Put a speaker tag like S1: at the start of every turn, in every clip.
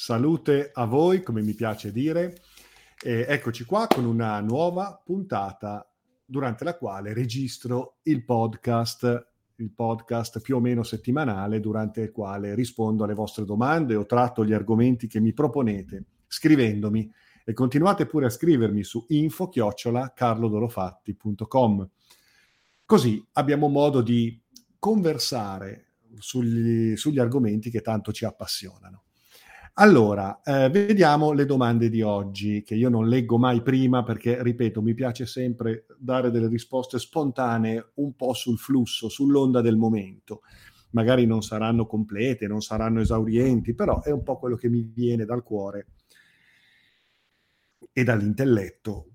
S1: salute a voi, come mi piace dire. E eccoci qua con una nuova puntata durante la quale registro il podcast, il podcast più o meno settimanale durante il quale rispondo alle vostre domande o tratto gli argomenti che mi proponete scrivendomi e continuate pure a scrivermi su info-carlodorofatti.com. Così abbiamo modo di conversare sugli, sugli argomenti che tanto ci appassionano. Allora, eh, vediamo le domande di oggi, che io non leggo mai prima perché, ripeto, mi piace sempre dare delle risposte spontanee un po' sul flusso, sull'onda del momento. Magari non saranno complete, non saranno esaurienti, però è un po' quello che mi viene dal cuore e dall'intelletto,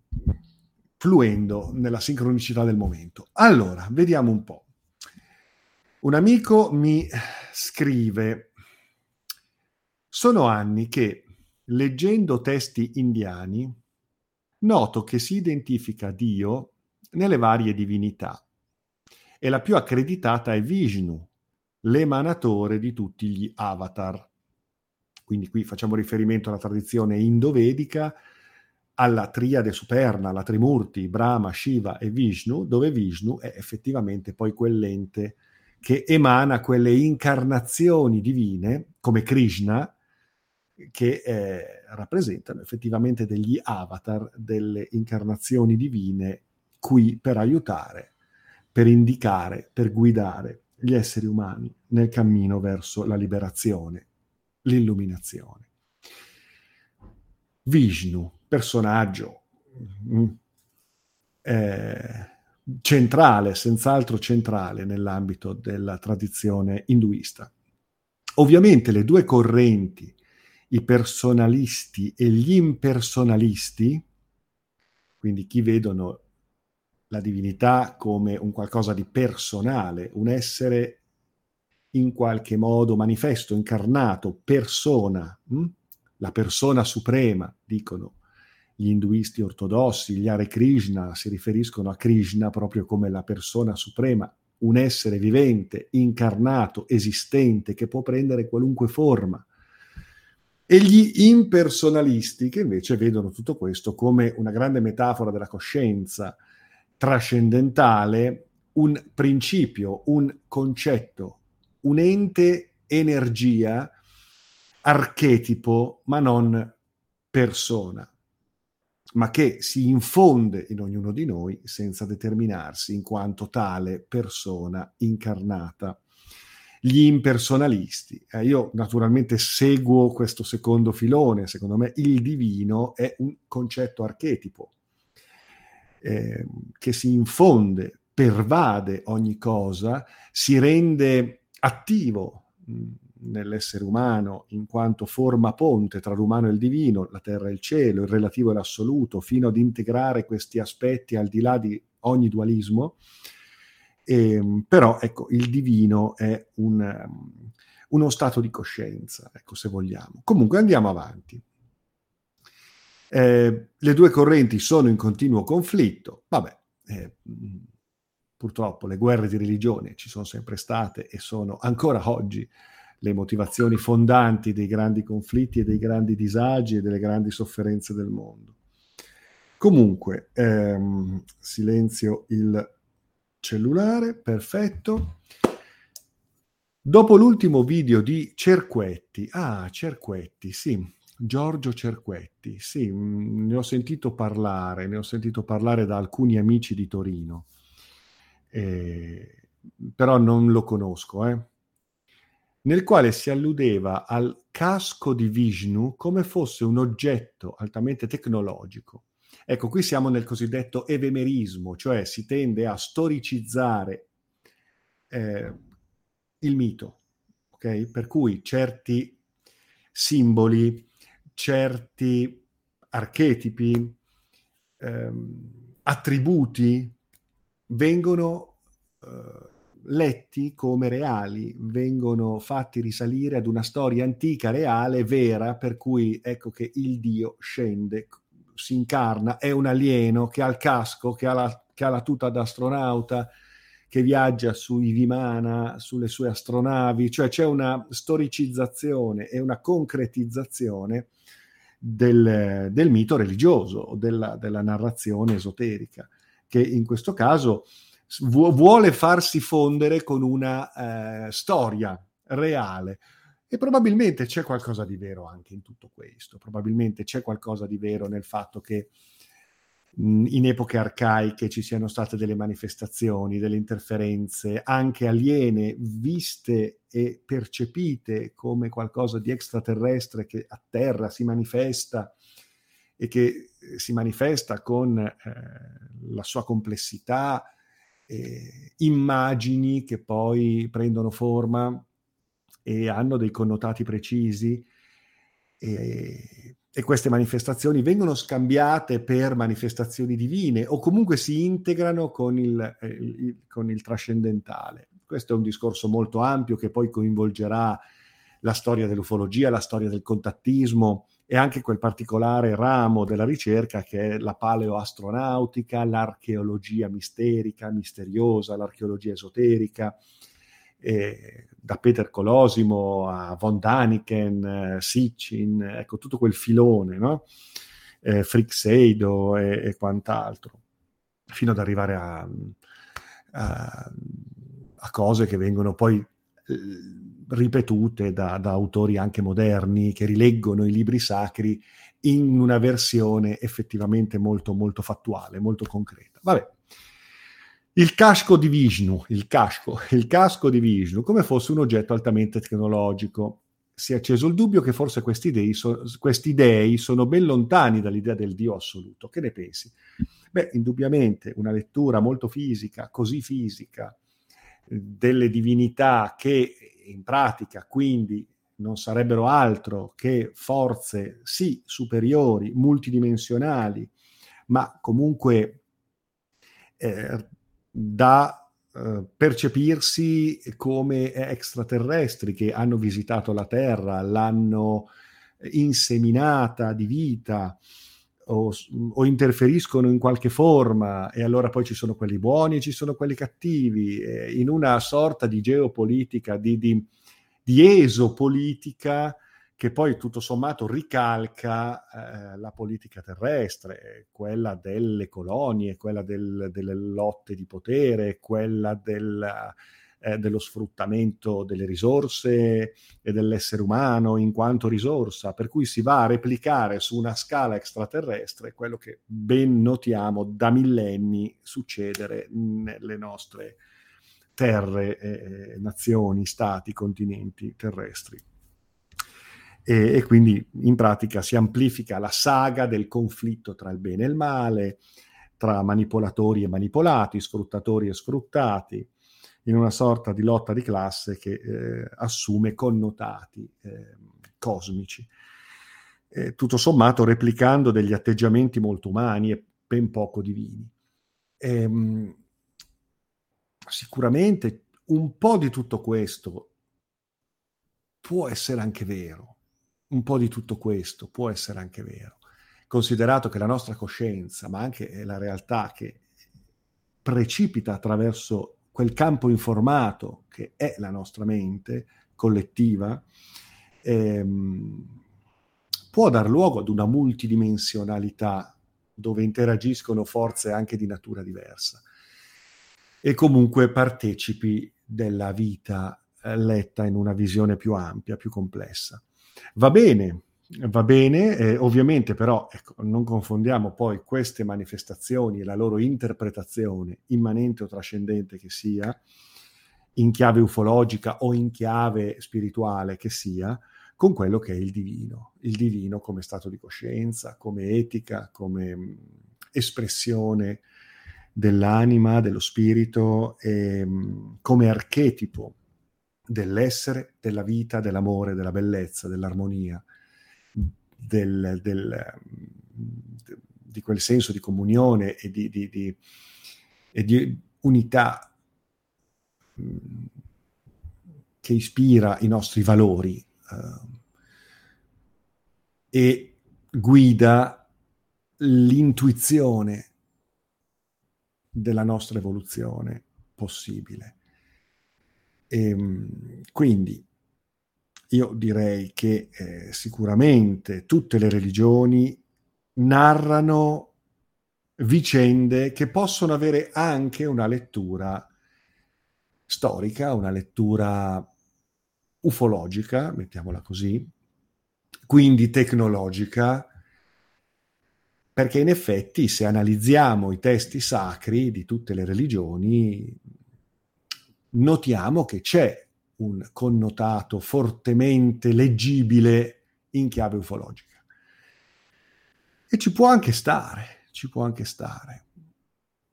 S1: fluendo nella sincronicità del momento. Allora, vediamo un po'. Un amico mi scrive, sono anni che, leggendo testi indiani, noto che si identifica Dio nelle varie divinità e la più accreditata è Vishnu, l'emanatore di tutti gli avatar. Quindi qui facciamo riferimento alla tradizione indovedica, alla triade superna, la Trimurti, Brahma, Shiva e Vishnu, dove Vishnu è effettivamente poi quell'ente che emana quelle incarnazioni divine, come Krishna, che eh, rappresentano effettivamente degli avatar, delle incarnazioni divine qui per aiutare, per indicare, per guidare gli esseri umani nel cammino verso la liberazione, l'illuminazione. Vishnu, personaggio mm, eh, centrale, senz'altro centrale nell'ambito della tradizione induista. Ovviamente le due correnti, i personalisti e gli impersonalisti, quindi chi vedono la divinità come un qualcosa di personale, un essere in qualche modo manifesto, incarnato, persona, hm? la persona suprema, dicono gli induisti ortodossi, gli Hare Krishna si riferiscono a Krishna proprio come la persona suprema, un essere vivente, incarnato, esistente, che può prendere qualunque forma. E gli impersonalisti che invece vedono tutto questo come una grande metafora della coscienza trascendentale, un principio, un concetto, un ente energia, archetipo, ma non persona ma che si infonde in ognuno di noi senza determinarsi in quanto tale persona incarnata. Gli impersonalisti. Eh, io naturalmente seguo questo secondo filone, secondo me il divino è un concetto archetipo eh, che si infonde, pervade ogni cosa, si rende attivo. Nell'essere umano in quanto forma ponte tra l'umano e il divino, la terra e il cielo, il relativo e l'assoluto, fino ad integrare questi aspetti al di là di ogni dualismo. E, ehm, però ecco, il divino è un, um, uno stato di coscienza, ecco, se vogliamo. Comunque andiamo avanti. Eh, le due correnti sono in continuo conflitto, vabbè, eh, purtroppo le guerre di religione ci sono sempre state e sono ancora oggi le motivazioni fondanti dei grandi conflitti e dei grandi disagi e delle grandi sofferenze del mondo. Comunque, ehm, silenzio il cellulare, perfetto. Dopo l'ultimo video di Cerquetti, ah, Cerquetti, sì, Giorgio Cerquetti, sì, mm, ne ho sentito parlare, ne ho sentito parlare da alcuni amici di Torino, eh, però non lo conosco, eh nel quale si alludeva al casco di Vishnu come fosse un oggetto altamente tecnologico. Ecco, qui siamo nel cosiddetto evemerismo, cioè si tende a storicizzare eh, il mito, ok? Per cui certi simboli, certi archetipi, ehm, attributi vengono eh, letti come reali, vengono fatti risalire ad una storia antica, reale, vera, per cui ecco che il Dio scende, si incarna, è un alieno che ha il casco, che ha la, che ha la tuta da astronauta, che viaggia sui Vimana, sulle sue astronavi, cioè c'è una storicizzazione e una concretizzazione del, del mito religioso, della, della narrazione esoterica, che in questo caso vuole farsi fondere con una eh, storia reale. E probabilmente c'è qualcosa di vero anche in tutto questo, probabilmente c'è qualcosa di vero nel fatto che in epoche arcaiche ci siano state delle manifestazioni, delle interferenze anche aliene, viste e percepite come qualcosa di extraterrestre che a terra si manifesta e che eh, si manifesta con eh, la sua complessità, eh, immagini che poi prendono forma e hanno dei connotati precisi. E, e queste manifestazioni vengono scambiate per manifestazioni divine o comunque si integrano con il, eh, il, con il trascendentale. Questo è un discorso molto ampio che poi coinvolgerà la storia dell'ufologia, la storia del contattismo e anche quel particolare ramo della ricerca che è la paleoastronautica, l'archeologia misterica, misteriosa, l'archeologia esoterica, eh, da Peter Colosimo a von Daniken, eh, Sitchin, ecco tutto quel filone, no? eh, Frixeido e, e, quant'altro, fino ad arrivare a, a, a cose che vengono poi eh, ripetute da, da, autori anche moderni che rileggono i libri sacri in una versione effettivamente molto, molto fattuale, molto concreta. Vabbè, il casco di Vishnu, il casco, il casco di Vishnu, come fosse un oggetto altamente tecnologico. Si è acceso il dubbio che forse questi dei, so, questi dei sono ben lontani dall'idea del Dio assoluto. Che ne pensi? Beh, indubbiamente una lettura molto fisica, così fisica, delle divinità che in pratica quindi non sarebbero altro che forze sì superiori, multidimensionali, ma comunque eh, da eh, percepirsi come extraterrestri che hanno visitato la Terra, l'hanno inseminata di vita o, o, interferiscono in qualche forma e allora poi ci sono quelli buoni e ci sono quelli cattivi, eh, in una sorta di geopolitica, di, di, di esopolitica che poi tutto sommato ricalca eh, la politica terrestre, quella delle colonie, quella del, delle lotte di potere, quella del, eh, dello sfruttamento delle risorse e dell'essere umano in quanto risorsa, per cui si va a replicare su una scala extraterrestre quello che ben notiamo da millenni succedere nelle nostre terre, eh, nazioni, stati, continenti terrestri e, e, quindi in pratica si amplifica la saga del conflitto tra il bene e il male, tra manipolatori e manipolati, sfruttatori e sfruttati, in una sorta di lotta di classe che eh, assume connotati eh, cosmici. Eh, tutto sommato replicando degli atteggiamenti molto umani e ben poco divini. Ehm, sicuramente un po' di tutto questo può essere anche vero, un po' di tutto questo può essere anche vero, considerato che la nostra coscienza, ma anche la realtà che precipita attraverso quel campo informato che è la nostra mente collettiva, ehm, può dar luogo ad una multidimensionalità dove interagiscono forze anche di natura diversa e comunque partecipi della vita eh, letta in una visione più ampia, più complessa. Va bene, va bene, eh, ovviamente però ecco, non confondiamo poi queste manifestazioni e la loro interpretazione, immanente o trascendente che sia, in chiave ufologica o in chiave spirituale che sia, con quello che è il divino, il divino come stato di coscienza, come etica, come mm, espressione dell'anima, dello spirito, e, mm, come archetipo dell'essere, della vita, dell'amore, della bellezza, dell'armonia, del, del, di quel senso di comunione e di, di, di, e di unità che ispira i nostri valori uh, e guida l'intuizione della nostra evoluzione possibile. E, ehm, quindi io direi che eh, sicuramente tutte le religioni narrano vicende che possono avere anche una lettura storica, una lettura ufologica, mettiamola così, quindi tecnologica, perché in effetti se analizziamo i testi sacri di tutte le religioni, notiamo che c'è un connotato fortemente leggibile in chiave ufologica. E ci può anche stare, ci può anche stare.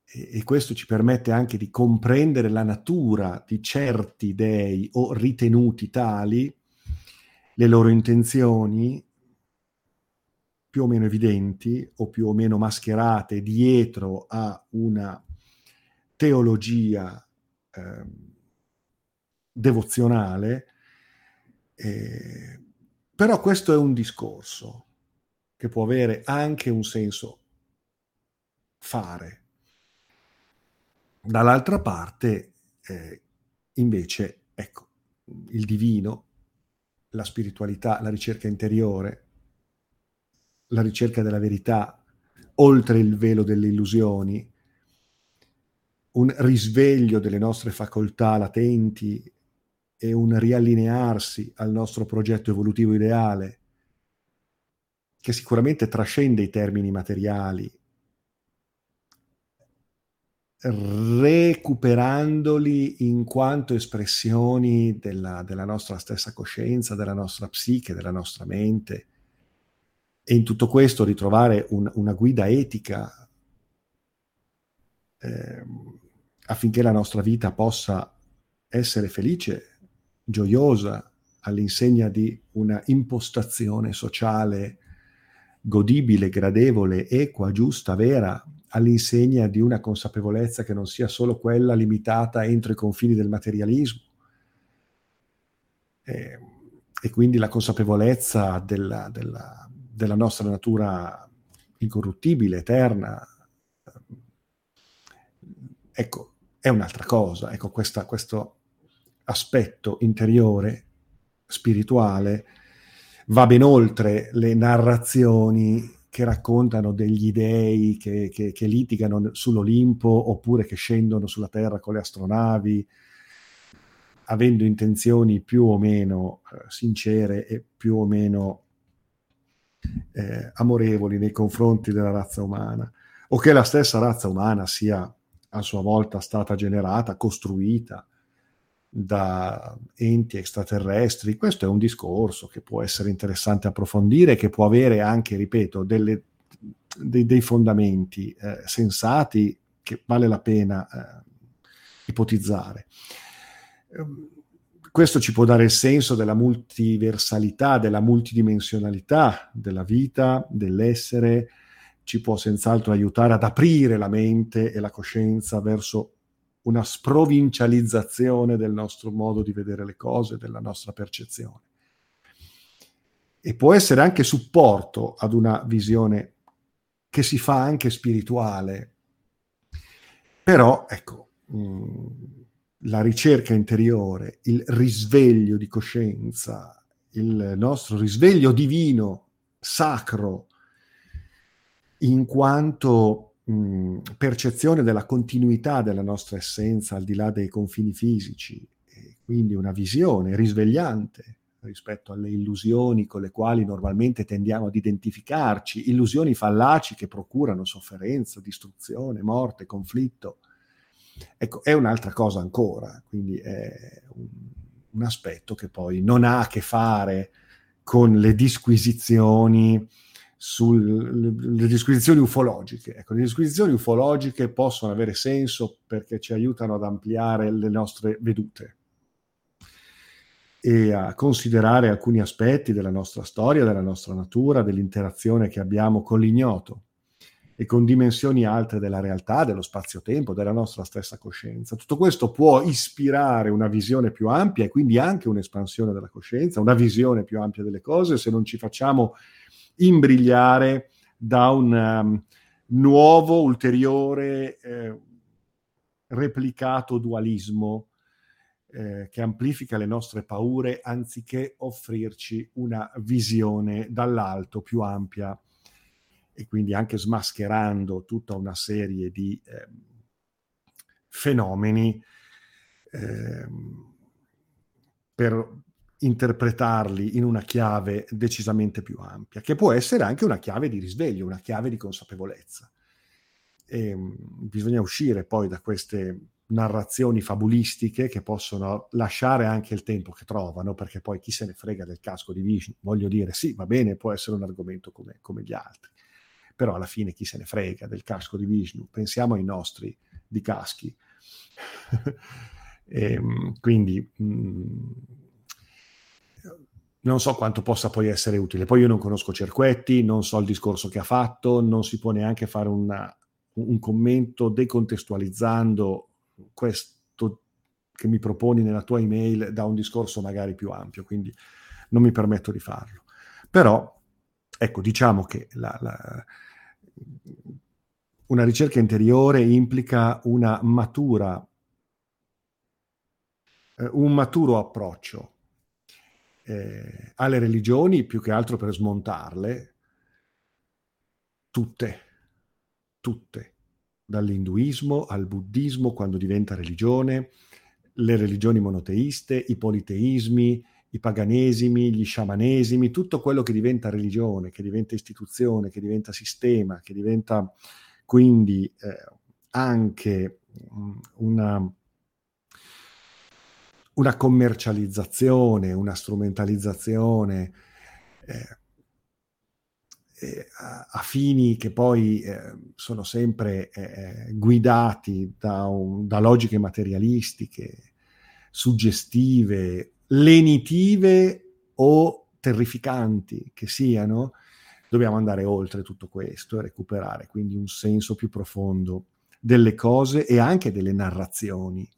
S1: E, e questo ci permette anche di comprendere la natura di certi dei o ritenuti tali, le loro intenzioni più o meno evidenti o più o meno mascherate dietro a una teologia eh, devozionale, eh, però questo è un discorso che può avere anche un senso fare. Dall'altra parte, eh, invece, ecco, il divino, la spiritualità, la ricerca interiore, la ricerca della verità, oltre il velo delle illusioni, un risveglio delle nostre facoltà latenti e un riallinearsi al nostro progetto evolutivo ideale, che sicuramente trascende i termini materiali, recuperandoli in quanto espressioni della, della, nostra stessa coscienza, della nostra psiche, della nostra mente. E in tutto questo ritrovare un, una guida etica eh, affinché la nostra vita possa essere felice gioiosa all'insegna di una impostazione sociale godibile, gradevole, equa, giusta, vera, all'insegna di una consapevolezza che non sia solo quella limitata entro i confini del materialismo. E, e quindi la consapevolezza della, della, della nostra natura incorruttibile, eterna. Ecco, è un'altra cosa. Ecco, questa, questo aspetto interiore, spirituale, va ben oltre le narrazioni che raccontano degli dei che, che, che, litigano sull'Olimpo oppure che scendono sulla Terra con le astronavi, avendo intenzioni più o meno eh, sincere e più o meno eh, amorevoli nei confronti della razza umana, o che la stessa razza umana sia a sua volta stata generata, costruita, da enti extraterrestri. Questo è un discorso che può essere interessante approfondire, che può avere anche, ripeto, delle, dei, dei, fondamenti eh, sensati che vale la pena eh, ipotizzare. Ehm, questo ci può dare il senso della multiversalità, della multidimensionalità della vita, dell'essere, ci può senz'altro aiutare ad aprire la mente e la coscienza verso una sprovincializzazione del nostro modo di vedere le cose, della nostra percezione. E può essere anche supporto ad una visione che si fa anche spirituale. Però, ecco, mm, la ricerca interiore, il risveglio di coscienza, il nostro risveglio divino, sacro, in quanto percezione della continuità della nostra essenza al di là dei confini fisici, quindi una visione risvegliante rispetto alle illusioni con le quali normalmente tendiamo ad identificarci, illusioni fallaci che procurano sofferenza, distruzione, morte, conflitto. Ecco, è un'altra cosa ancora, quindi è un, un aspetto che poi non ha a che fare con le disquisizioni sulle disquisizioni ufologiche. Ecco, le disquisizioni ufologiche possono avere senso perché ci aiutano ad ampliare le nostre vedute e a considerare alcuni aspetti della nostra storia, della nostra natura, dell'interazione che abbiamo con l'ignoto e con dimensioni altre della realtà, dello spazio-tempo, della nostra stessa coscienza. Tutto questo può ispirare una visione più ampia e quindi anche un'espansione della coscienza, una visione più ampia delle cose se non ci facciamo imbrigliare da un um, nuovo, ulteriore eh, replicato dualismo eh, che amplifica le nostre paure anziché offrirci una visione dall'alto più ampia. E quindi anche smascherando tutta una serie di eh, fenomeni eh, per interpretarli in una chiave decisamente più ampia, che può essere anche una chiave di risveglio, una chiave di consapevolezza. E, ehm, bisogna uscire poi da queste narrazioni fabulistiche che possono lasciare anche il tempo che trovano, perché poi chi se ne frega del casco di Vishnu, voglio dire, sì, va bene, può essere un argomento come, come gli altri, però alla fine chi se ne frega del casco di Vishnu, pensiamo ai nostri di caschi. e, ehm, quindi mh, mm, non so quanto possa poi essere utile. Poi io non conosco Cerquetti, non so il discorso che ha fatto, non si può neanche fare una, un commento decontestualizzando questo che mi proponi nella tua email da un discorso magari più ampio, quindi non mi permetto di farlo. Però, ecco, diciamo che la, la, una ricerca interiore implica una matura, eh, un maturo approccio eh, alle religioni, più che altro per smontarle, tutte, tutte, dall'induismo al buddismo quando diventa religione, le religioni monoteiste, i politeismi, i paganesimi, gli sciamanesimi, tutto quello che diventa religione, che diventa istituzione, che diventa sistema, che diventa quindi eh, anche mm, una, una, commercializzazione, una strumentalizzazione eh, eh, a fini che poi eh, sono sempre eh, guidati da, un, da logiche materialistiche, suggestive, lenitive o terrificanti che siano, dobbiamo andare oltre tutto questo e recuperare quindi un senso più profondo delle cose e anche delle narrazioni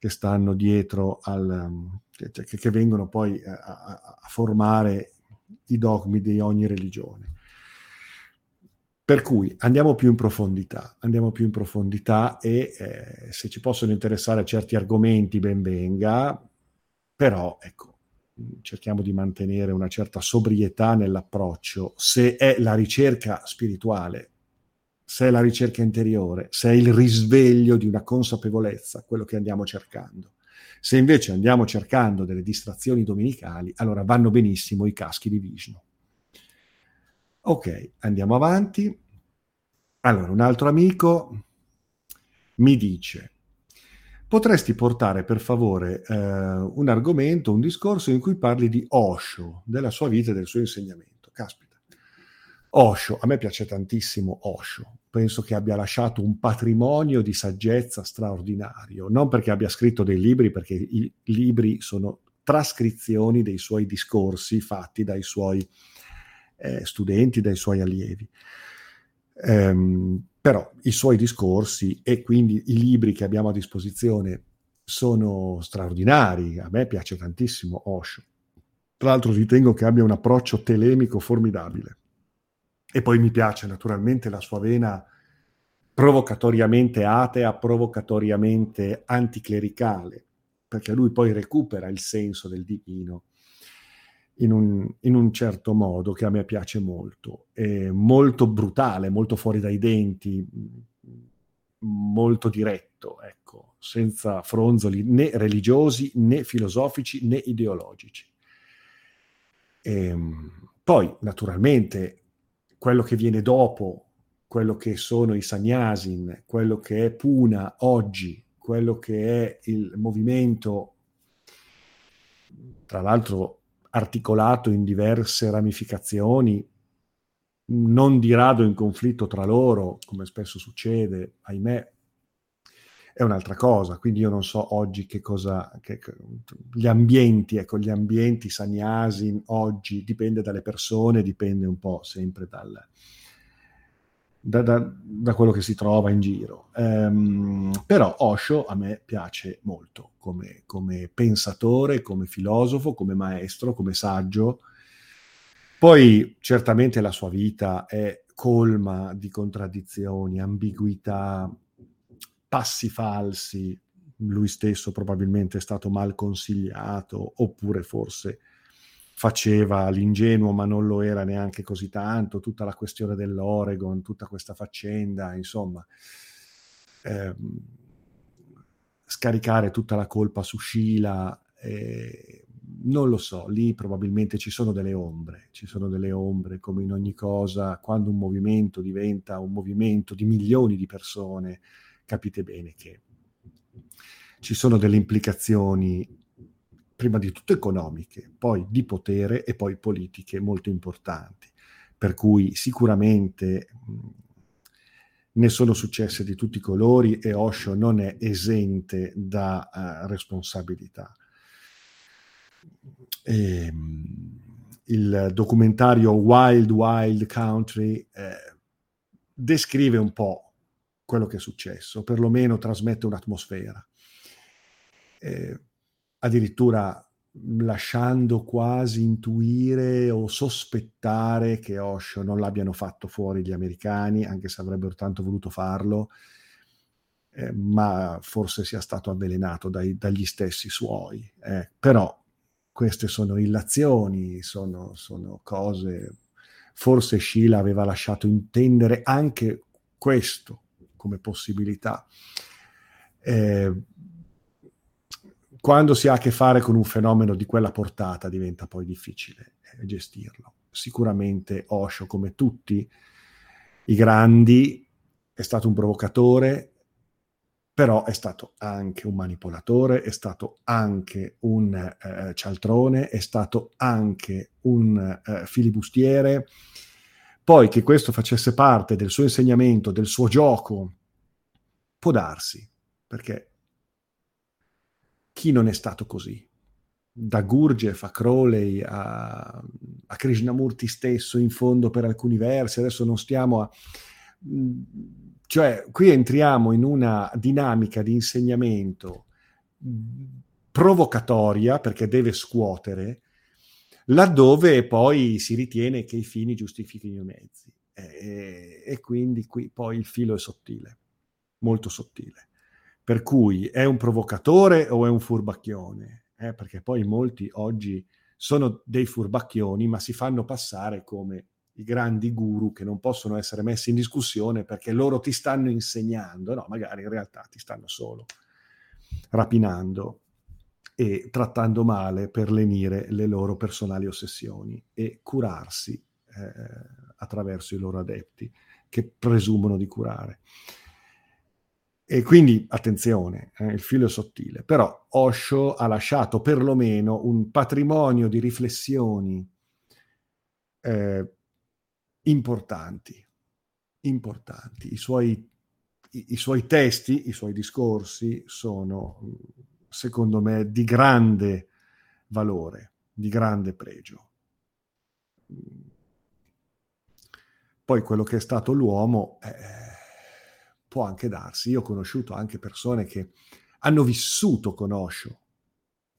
S1: che stanno dietro al che, che vengono poi a, a, a formare i dogmi di ogni religione. Per cui andiamo più in profondità, andiamo più in profondità e eh, se ci possono interessare certi argomenti ben venga, però ecco, cerchiamo di mantenere una certa sobrietà nell'approccio. Se è la ricerca spirituale, se è la ricerca interiore, se è il risveglio di una consapevolezza, quello che andiamo cercando. Se invece andiamo cercando delle distrazioni domenicali, allora vanno benissimo i caschi di Vishnu. Ok, andiamo avanti. Allora, un altro amico mi dice, potresti portare per favore eh, un argomento, un discorso in cui parli di Osho, della sua vita e del suo insegnamento. Caspita. Osho, a me piace tantissimo Osho, penso che abbia lasciato un patrimonio di saggezza straordinario, non perché abbia scritto dei libri, perché i libri sono trascrizioni dei suoi discorsi fatti dai suoi eh, studenti, dai suoi allievi. Um, però i suoi discorsi e quindi i libri che abbiamo a disposizione sono straordinari. A me piace tantissimo Osho. Tra l'altro ritengo che abbia un approccio telemico formidabile. E poi mi piace naturalmente la sua vena provocatoriamente atea, provocatoriamente anticlericale, perché lui poi recupera il senso del divino in un, in un, certo modo che a me piace molto. È molto brutale, molto fuori dai denti, molto diretto, ecco, senza fronzoli né religiosi né filosofici né ideologici. E, ehm, poi, naturalmente, quello che viene dopo, quello che sono i Sanyasin, quello che è Puna oggi, quello che è il movimento, tra l'altro articolato in diverse ramificazioni, non di rado in conflitto tra loro, come spesso succede, ahimè, è un'altra cosa. Quindi io non so oggi che cosa, che, gli ambienti, ecco, gli ambienti sagnasi oggi dipende dalle persone, dipende un po' sempre dal, da, da, da, quello che si trova in giro. Um, però Osho a me piace molto come, come, pensatore, come filosofo, come maestro, come saggio. Poi certamente la sua vita è colma di contraddizioni, ambiguità, passi falsi, lui stesso probabilmente è stato mal consigliato, oppure forse faceva l'ingenuo ma non lo era neanche così tanto, tutta la questione dell'Oregon, tutta questa faccenda, insomma, ehm, scaricare tutta la colpa su Sheila, eh, non lo so, lì probabilmente ci sono delle ombre, ci sono delle ombre come in ogni cosa, quando un movimento diventa un movimento di milioni di persone, capite bene che ci sono delle implicazioni prima di tutto economiche, poi di potere e poi politiche molto importanti. Per cui sicuramente mh, ne sono successe di tutti i colori e Osho non è esente da uh, responsabilità. E, ehm, il documentario Wild Wild Country eh, descrive un po' quello che è successo, perlomeno trasmette un'atmosfera. Eh, addirittura lasciando quasi intuire o sospettare che Osho non l'abbiano fatto fuori gli americani, anche se avrebbero tanto voluto farlo, eh, ma forse sia stato avvelenato dai, dagli stessi suoi. Eh. Però queste sono illazioni, sono, sono cose... Forse Sheila aveva lasciato intendere anche questo come possibilità. Eh, quando si ha a che fare con un fenomeno di quella portata diventa poi difficile eh, gestirlo. Sicuramente Osho, come tutti i grandi, è stato un provocatore, però è stato anche un manipolatore, è stato anche un eh, cialtrone, è stato anche un eh, filibustiere. Poi che questo facesse parte del suo insegnamento, del suo gioco, può darsi, perché chi non è stato così? Da Gurdjieff a Crowley a, a Krishnamurti stesso, in fondo per alcuni versi, adesso non stiamo a... Cioè, qui entriamo in una dinamica di insegnamento provocatoria, perché deve scuotere, laddove poi si ritiene che i fini giustifichino i mezzi. E, e quindi qui poi il filo è sottile, molto sottile. Per cui è un provocatore o è un furbacchione? Eh, perché poi molti oggi sono dei furbacchioni, ma si fanno passare come i grandi guru che non possono essere messi in discussione perché loro ti stanno insegnando, no, magari in realtà ti stanno solo rapinando e trattando male per lenire le loro personali ossessioni e curarsi eh, attraverso i loro adepti che presumono di curare. E quindi attenzione, eh, il filo è sottile, però Osho ha lasciato perlomeno un patrimonio di riflessioni eh, importanti, importanti. I suoi, i, I suoi testi, i suoi discorsi sono, secondo me, di grande valore, di grande pregio. Poi quello che è stato l'uomo... Eh, può anche darsi. Io ho conosciuto anche persone che hanno vissuto con Osho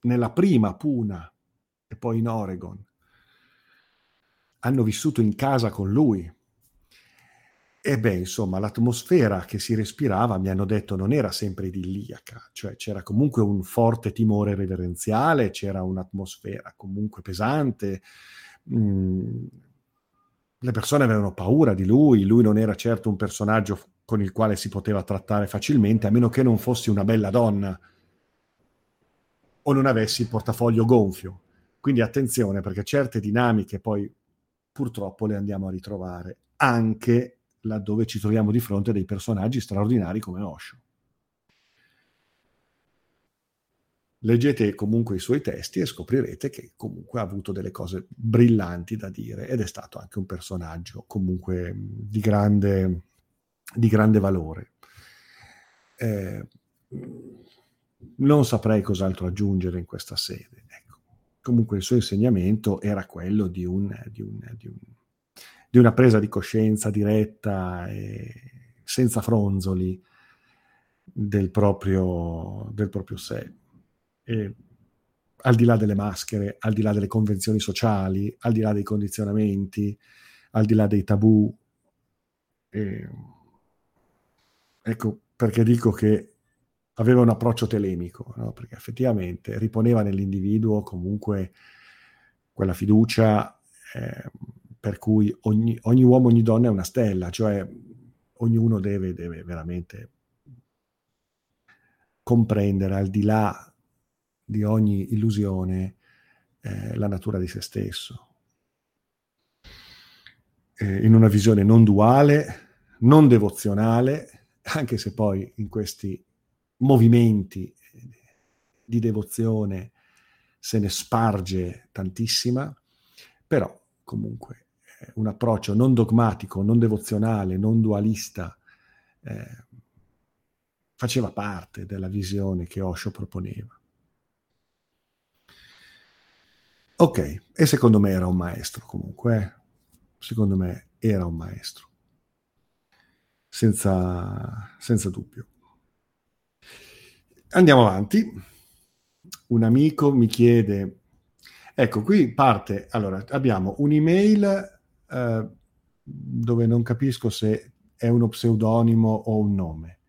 S1: nella prima Puna e poi in Oregon. Hanno vissuto in casa con lui. E beh, insomma, l'atmosfera che si respirava, mi hanno detto, non era sempre idilliaca, cioè c'era comunque un forte timore reverenziale, c'era un'atmosfera comunque pesante. Mm, le persone avevano paura di lui, lui non era certo un personaggio con il quale si poteva trattare facilmente, a meno che non fossi una bella donna o non avessi il portafoglio gonfio. Quindi attenzione perché certe dinamiche poi purtroppo le andiamo a ritrovare anche laddove ci troviamo di fronte a dei personaggi straordinari come Osho. Leggete comunque i suoi testi e scoprirete che comunque ha avuto delle cose brillanti da dire ed è stato anche un personaggio comunque di grande, di grande valore. Eh, non saprei cos'altro aggiungere in questa sede. Ecco. Comunque il suo insegnamento era quello di, un, di, un, di, un, di una presa di coscienza diretta e senza fronzoli del proprio, del proprio sé eh, al di là delle maschere, al di là delle convenzioni sociali, al di là dei condizionamenti, al di là dei tabù. Eh, ecco, perché dico che aveva un approccio telemico, no? perché effettivamente riponeva nell'individuo comunque quella fiducia eh, per cui ogni, ogni, uomo, ogni donna è una stella, cioè ognuno deve, deve veramente comprendere al di là di ogni illusione eh, la natura di se stesso. Eh, in una visione non duale, non devozionale, anche se poi in questi movimenti di devozione se ne sparge tantissima, però comunque un approccio non dogmatico, non devozionale, non dualista, eh, faceva parte della visione che Osho proponeva. Ok, e secondo me era un maestro comunque, eh? secondo me era un maestro, senza, senza dubbio. Andiamo avanti. Un amico mi chiede, ecco qui parte, allora abbiamo un'email eh, dove non capisco se è uno pseudonimo o un nome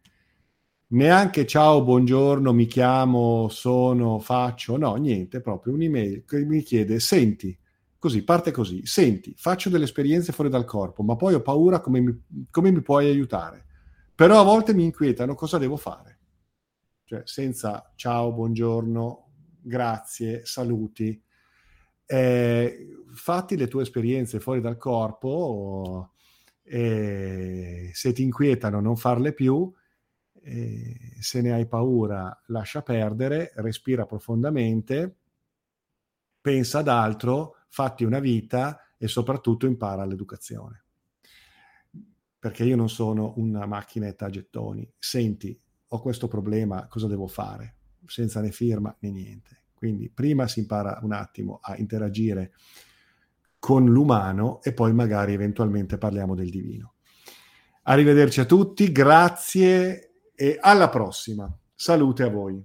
S1: neanche ciao, buongiorno, mi chiamo, sono, faccio, no, niente, proprio un'email che mi chiede, senti, così, parte così, senti, faccio delle esperienze fuori dal corpo, ma poi ho paura come mi, come mi puoi aiutare. Però a volte mi inquietano cosa devo fare. Cioè, senza ciao, buongiorno, grazie, saluti. Eh, fatti le tue esperienze fuori dal corpo, e se ti inquietano non farle più, eh, se ne hai paura, lascia perdere, respira profondamente, pensa ad altro, fatti una vita e soprattutto impara l'educazione. Perché io non sono una macchinetta a gettoni. Senti, ho questo problema, cosa devo fare? Senza né firma né niente. Quindi prima si impara un attimo a interagire con l'umano e poi magari eventualmente parliamo del divino. Arrivederci a tutti, grazie e alla prossima. Salute a voi.